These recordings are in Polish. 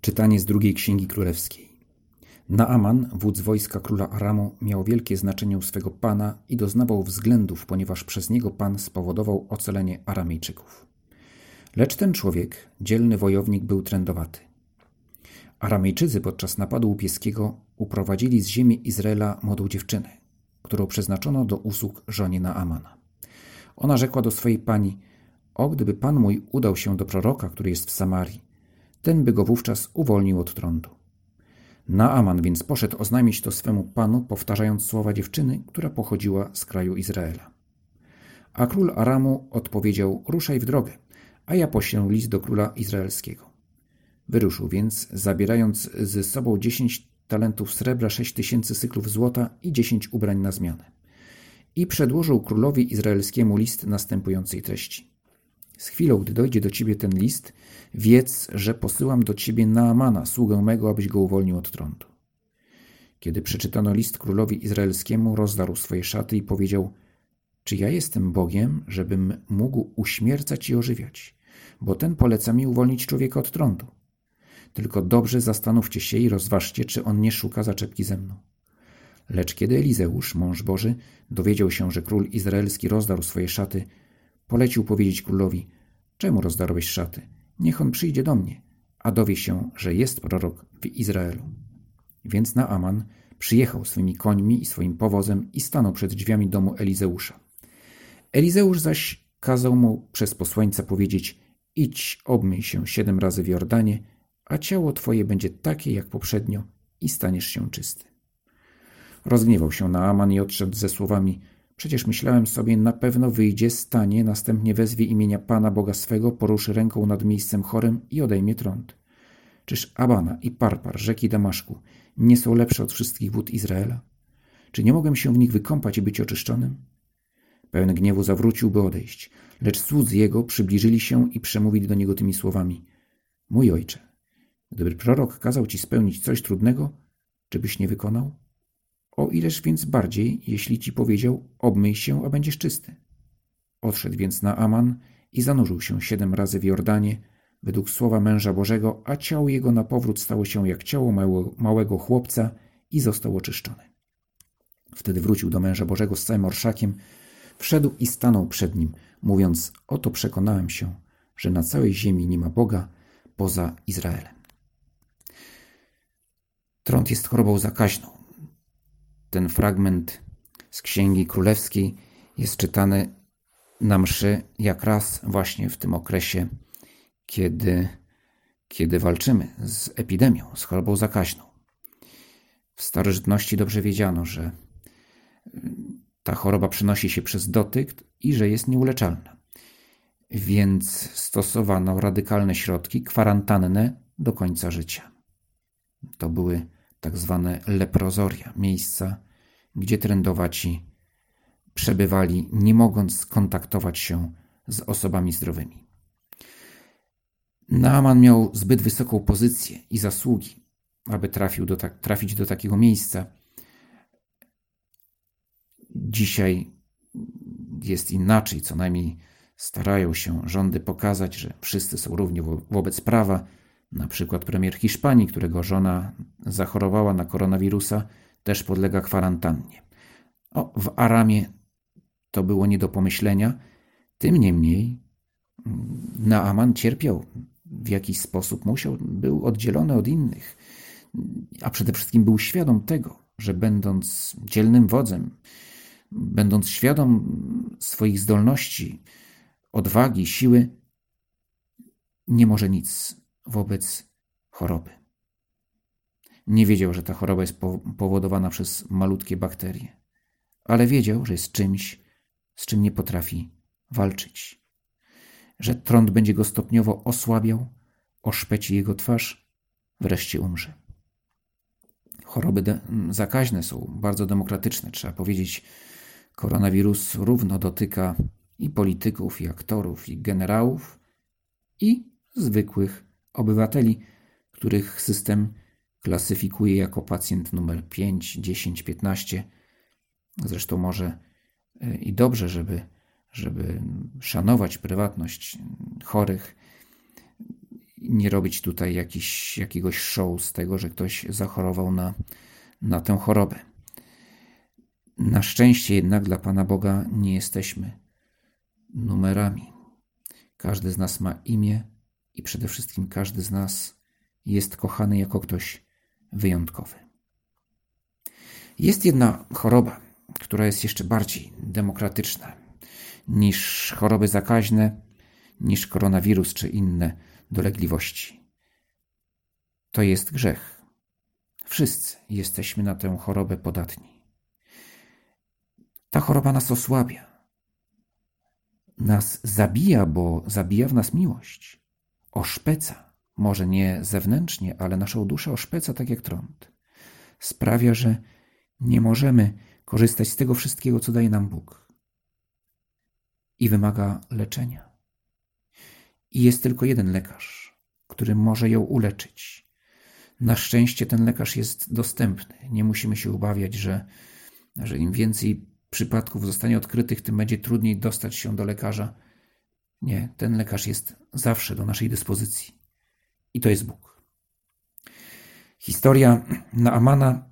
Czytanie z drugiej księgi królewskiej. Naaman, wódz wojska króla Aramu, miał wielkie znaczenie u swego pana i doznawał względów, ponieważ przez niego pan spowodował ocalenie Aramejczyków. Lecz ten człowiek, dzielny wojownik, był trędowaty. Aramejczycy podczas napadu łupieskiego uprowadzili z ziemi Izraela młodą dziewczynę, którą przeznaczono do usług żonie Naamana. Ona rzekła do swojej pani: O, gdyby pan mój udał się do proroka, który jest w Samarii, ten by go wówczas uwolnił od trądu. Naaman więc poszedł oznajmić to swemu panu, powtarzając słowa dziewczyny, która pochodziła z kraju Izraela. A król Aramu odpowiedział: Ruszaj w drogę, a ja poślę list do króla izraelskiego. Wyruszył więc, zabierając ze sobą dziesięć talentów srebra, sześć tysięcy cyklów złota i dziesięć ubrań na zmianę. I przedłożył królowi izraelskiemu list następującej treści. Z chwilą, gdy dojdzie do ciebie ten list, wiedz, że posyłam do ciebie Naamana, sługę mego, abyś go uwolnił od trądu. Kiedy przeczytano list królowi izraelskiemu, rozdarł swoje szaty i powiedział: Czy ja jestem Bogiem, żebym mógł uśmiercać i ożywiać? Bo ten poleca mi uwolnić człowieka od trądu. Tylko dobrze zastanówcie się i rozważcie, czy on nie szuka zaczepki ze mną. Lecz kiedy Elizeusz, mąż Boży, dowiedział się, że król izraelski rozdarł swoje szaty, Polecił powiedzieć królowi, czemu rozdarłeś szaty? Niech on przyjdzie do mnie, a dowie się, że jest prorok w Izraelu. Więc Naaman przyjechał swymi końmi i swoim powozem i stanął przed drzwiami domu Elizeusza. Elizeusz zaś kazał mu przez posłańca powiedzieć idź, obmyj się siedem razy w Jordanie, a ciało twoje będzie takie jak poprzednio i staniesz się czysty. Rozgniewał się Naaman i odszedł ze słowami Przecież myślałem sobie, na pewno wyjdzie, stanie, następnie wezwie imienia Pana Boga swego, poruszy ręką nad miejscem chorym i odejmie trąd. Czyż Abana i Parpar, rzeki Damaszku, nie są lepsze od wszystkich wód Izraela? Czy nie mogłem się w nich wykąpać i być oczyszczonym? Pełen gniewu zawrócił, by odejść, lecz słudzy jego przybliżyli się i przemówili do niego tymi słowami. Mój ojcze, gdyby prorok kazał ci spełnić coś trudnego, czy byś nie wykonał? O ileż więc bardziej, jeśli ci powiedział, obmyj się, a będziesz czysty. Odszedł więc na Aman i zanurzył się siedem razy w Jordanie, według słowa męża Bożego, a ciało jego na powrót stało się jak ciało małego, chłopca i został oczyszczony. Wtedy wrócił do męża Bożego z całym orszakiem, wszedł i stanął przed nim, mówiąc: Oto przekonałem się, że na całej ziemi nie ma Boga poza Izraelem. Trąd jest chorobą zakaźną ten fragment z Księgi Królewskiej jest czytany na mszy jak raz właśnie w tym okresie, kiedy, kiedy walczymy z epidemią, z chorobą zakaźną. W starożytności dobrze wiedziano, że ta choroba przenosi się przez dotyk i że jest nieuleczalna. Więc stosowano radykalne środki, kwarantannę do końca życia. To były tak zwane leprozoria, miejsca, gdzie trędowaci przebywali, nie mogąc skontaktować się z osobami zdrowymi. Naaman miał zbyt wysoką pozycję i zasługi, aby trafił do tak, trafić do takiego miejsca. Dzisiaj jest inaczej, co najmniej starają się rządy pokazać, że wszyscy są równi wobec prawa, na przykład premier Hiszpanii, którego żona zachorowała na koronawirusa, też podlega kwarantannie. O, w Aramie to było nie do pomyślenia. Tym niemniej mm, Naaman cierpiał w jakiś sposób, musiał, był oddzielony od innych, a przede wszystkim był świadom tego, że będąc dzielnym wodzem, będąc świadom swoich zdolności, odwagi, siły, nie może nic wobec choroby. Nie wiedział, że ta choroba jest powodowana przez malutkie bakterie, ale wiedział, że jest czymś, z czym nie potrafi walczyć. Że trąd będzie go stopniowo osłabiał, oszpeci jego twarz, wreszcie umrze. Choroby zakaźne są bardzo demokratyczne, trzeba powiedzieć. Koronawirus równo dotyka i polityków, i aktorów, i generałów, i zwykłych obywateli, których system klasyfikuje jako pacjent numer 5, 10, 15. Zresztą może e, i dobrze, żeby, żeby szanować prywatność chorych. nie robić tutaj jakiś, jakiegoś show z tego, że ktoś zachorował na, na tę chorobę. Na szczęście jednak dla Pana Boga nie jesteśmy numerami. Każdy z nas ma imię i przede wszystkim każdy z nas jest kochany jako ktoś wyjątkowy. Jest jedna choroba, która jest jeszcze bardziej demokratyczna niż choroby zakaźne, niż koronawirus czy inne dolegliwości. To jest grzech. Wszyscy jesteśmy na tę chorobę podatni. Ta choroba nas osłabia. Nas zabija, bo zabija w nas miłość. Oszpeca, może nie zewnętrznie, ale naszą duszę oszpeca tak jak trąd. Sprawia, że nie możemy korzystać z tego wszystkiego, co daje nam Bóg. I wymaga leczenia. I jest tylko jeden lekarz, który może ją uleczyć. Na szczęście ten lekarz jest dostępny. Nie musimy się obawiać, że, że im więcej przypadków zostanie odkrytych, tym będzie trudniej dostać się do lekarza. Nie, ten lekarz jest zawsze do naszej dyspozycji. I to jest Bóg. Historia Naamana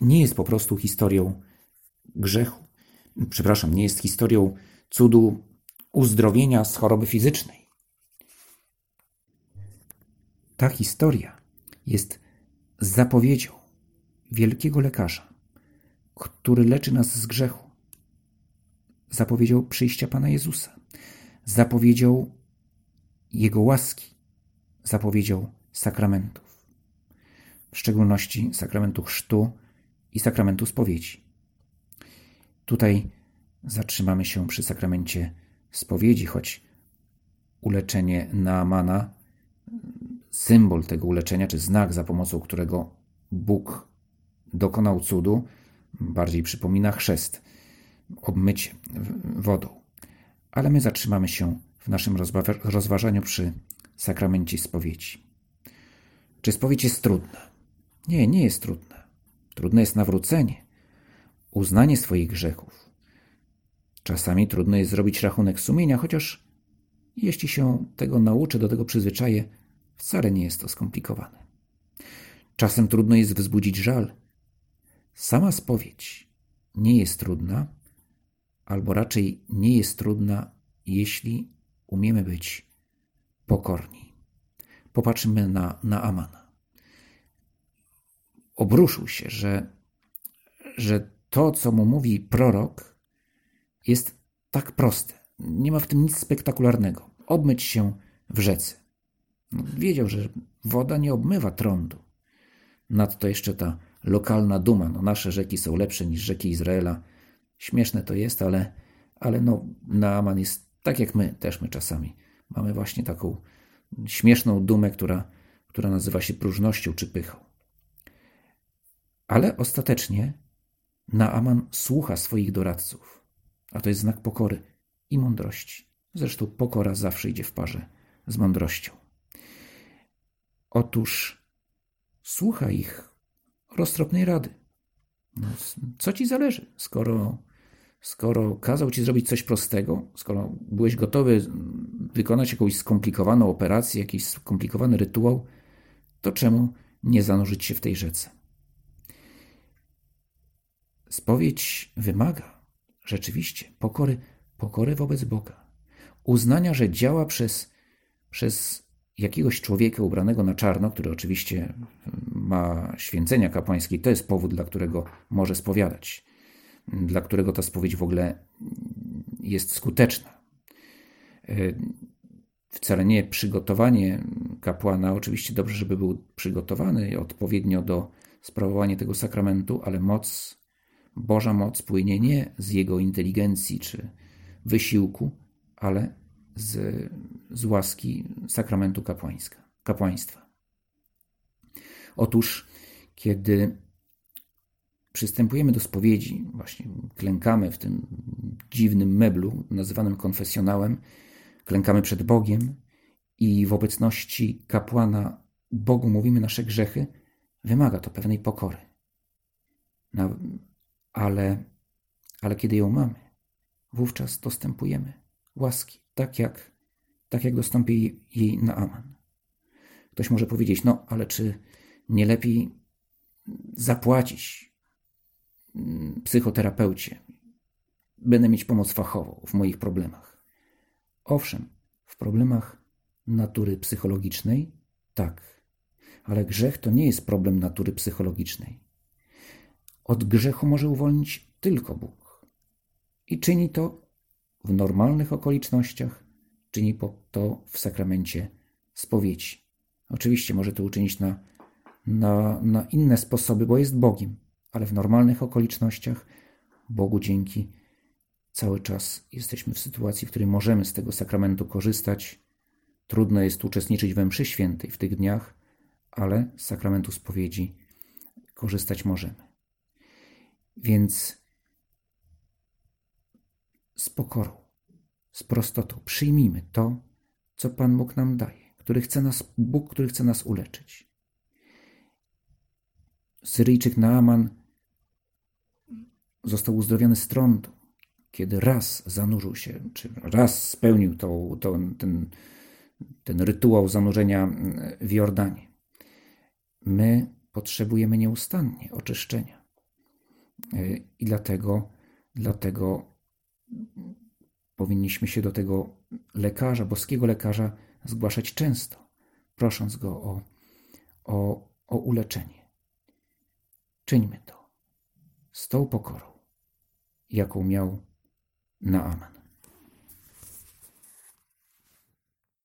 nie jest po prostu historią grzechu. Przepraszam, nie jest historią cudu uzdrowienia z choroby fizycznej. Ta historia jest zapowiedzią wielkiego lekarza, który leczy nas z grzechu. Zapowiedział przyjścia Pana Jezusa, zapowiedział Jego łaski, zapowiedział sakramentów, w szczególności sakramentu chrztu i sakramentu spowiedzi. Tutaj zatrzymamy się przy sakramencie spowiedzi, choć uleczenie Naamana, symbol tego uleczenia, czy znak, za pomocą którego Bóg dokonał cudu, bardziej przypomina chrzest, obmycie wodą. Ale my zatrzymamy się w naszym rozważaniu przy sakramencie spowiedzi. Czy spowiedź jest trudna? Nie, nie jest trudna. Trudne jest nawrócenie, uznanie swoich grzechów. Czasami trudno jest zrobić rachunek sumienia, chociaż jeśli się tego nauczy, do tego przyzwyczaje, wcale nie jest to skomplikowane. Czasem trudno jest wzbudzić żal. Sama spowiedź nie jest trudna, albo raczej nie jest trudna, jeśli umiemy być pokorni. Popatrzmy na, na Amana. Obruszył się, że, że to, co mu mówi prorok, jest tak proste. Nie ma w tym nic spektakularnego. Obmyć się w rzece. No, wiedział, że woda nie obmywa trądu. Nadto jeszcze ta lokalna duma. No, nasze rzeki są lepsze niż rzeki Izraela. Śmieszne to jest, ale, ale no, Naaman jest tak jak my, też my czasami. Mamy właśnie taką śmieszną dumę, która, która nazywa się próżnością czy pychą. Ale ostatecznie Naaman słucha swoich doradców, a to jest znak pokory i mądrości. Zresztą pokora zawsze idzie w parze z mądrością. Otóż słucha ich roztropnej rady. No, co ci zależy, skoro skoro kazał ci zrobić coś prostego, skoro byłeś gotowy wykonać jakąś skomplikowaną operację, jakiś skomplikowany rytuał, to czemu nie zanurzyć się w tej rzece? Spowiedź wymaga rzeczywiście pokory, pokory wobec Boga, uznania, że działa przez, przez jakiegoś człowieka ubranego na czarno, który oczywiście ma święcenia kapłańskie, to jest powód, dla którego może spowiadać dla którego ta spowiedź w ogóle jest skuteczna. E, wcale nie przygotowanie kapłana, oczywiście dobrze, żeby był przygotowany odpowiednio do sprawowania tego sakramentu, ale moc, Boża moc płynie nie z jego inteligencji czy wysiłku, ale z, z łaski sakramentu kapłańska, kapłaństwa. Otóż, kiedy przystępujemy do spowiedzi, właśnie klękamy w tym dziwnym meblu nazywanym konfesjonałem, klękamy przed Bogiem i w obecności kapłana Bogu mówimy nasze grzechy, wymaga to pewnej pokory. Ale, ale kiedy ją mamy, wówczas dostępujemy łaski, tak jak, tak jak dostąpi jej Naaman. Ktoś może powiedzieć, no ale czy nie lepiej zapłacić psychoterapeucie? Będę mieć pomoc fachową w moich problemach. Owszem, w problemach natury psychologicznej tak, ale grzech to nie jest problem natury psychologicznej. Od grzechu może uwolnić tylko Bóg. I czyni to w normalnych okolicznościach, czyni to w sakramencie spowiedzi. Oczywiście może to uczynić na, na, na inne sposoby, bo jest Bogiem, ale w normalnych okolicznościach Bogu dzięki cały czas jesteśmy w sytuacji, w której możemy z tego sakramentu korzystać. Trudno jest uczestniczyć we mszy świętej w tych dniach, ale z sakramentu spowiedzi korzystać możemy. Więc z pokorą, z prostotą przyjmijmy to, co Pan Bóg nam daje, który chce nas, Bóg, który chce nas uleczyć. Syryjczyk Naaman został uzdrowiony z trądu, kiedy raz zanurzył się, czy raz spełnił to, to, ten, ten rytuał zanurzenia w Jordanie. My potrzebujemy nieustannie oczyszczenia. I dlatego, dlatego powinniśmy się do tego lekarza, boskiego lekarza, zgłaszać często, prosząc go o, o, o uleczenie. Czyńmy to z tą pokorą, jaką miał Naaman.